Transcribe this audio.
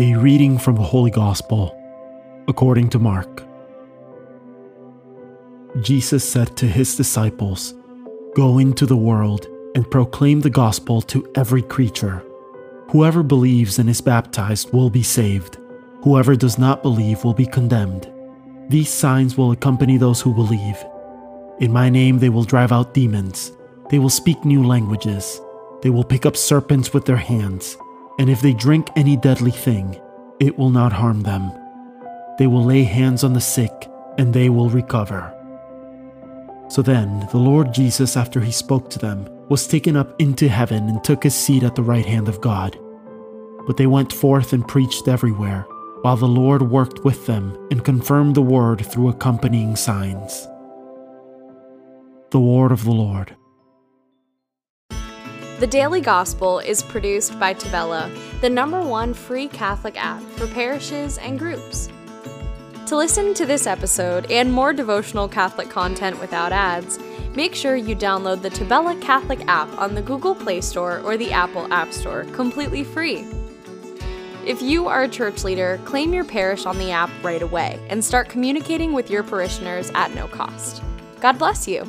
A reading from the Holy Gospel according to Mark. Jesus said to his disciples, Go into the world and proclaim the gospel to every creature. Whoever believes and is baptized will be saved. Whoever does not believe will be condemned. These signs will accompany those who believe. In my name they will drive out demons. They will speak new languages. They will pick up serpents with their hands and if they drink any deadly thing, it will not harm them. They will lay hands on the sick, and they will recover. So then, the Lord Jesus, after he spoke to them, was taken up into heaven and took his seat at the right hand of God. But they went forth and preached everywhere, while the Lord worked with them and confirmed the word through accompanying signs. The word of the Lord. The Daily Gospel is produced by Tabella, the number one free Catholic app for parishes and groups. To listen to this episode and more devotional Catholic content without ads, make sure you download the Tabella Catholic app on the Google Play Store or the Apple App Store completely free. If you are a church leader, claim your parish on the app right away and start communicating with your parishioners at no cost. God bless you.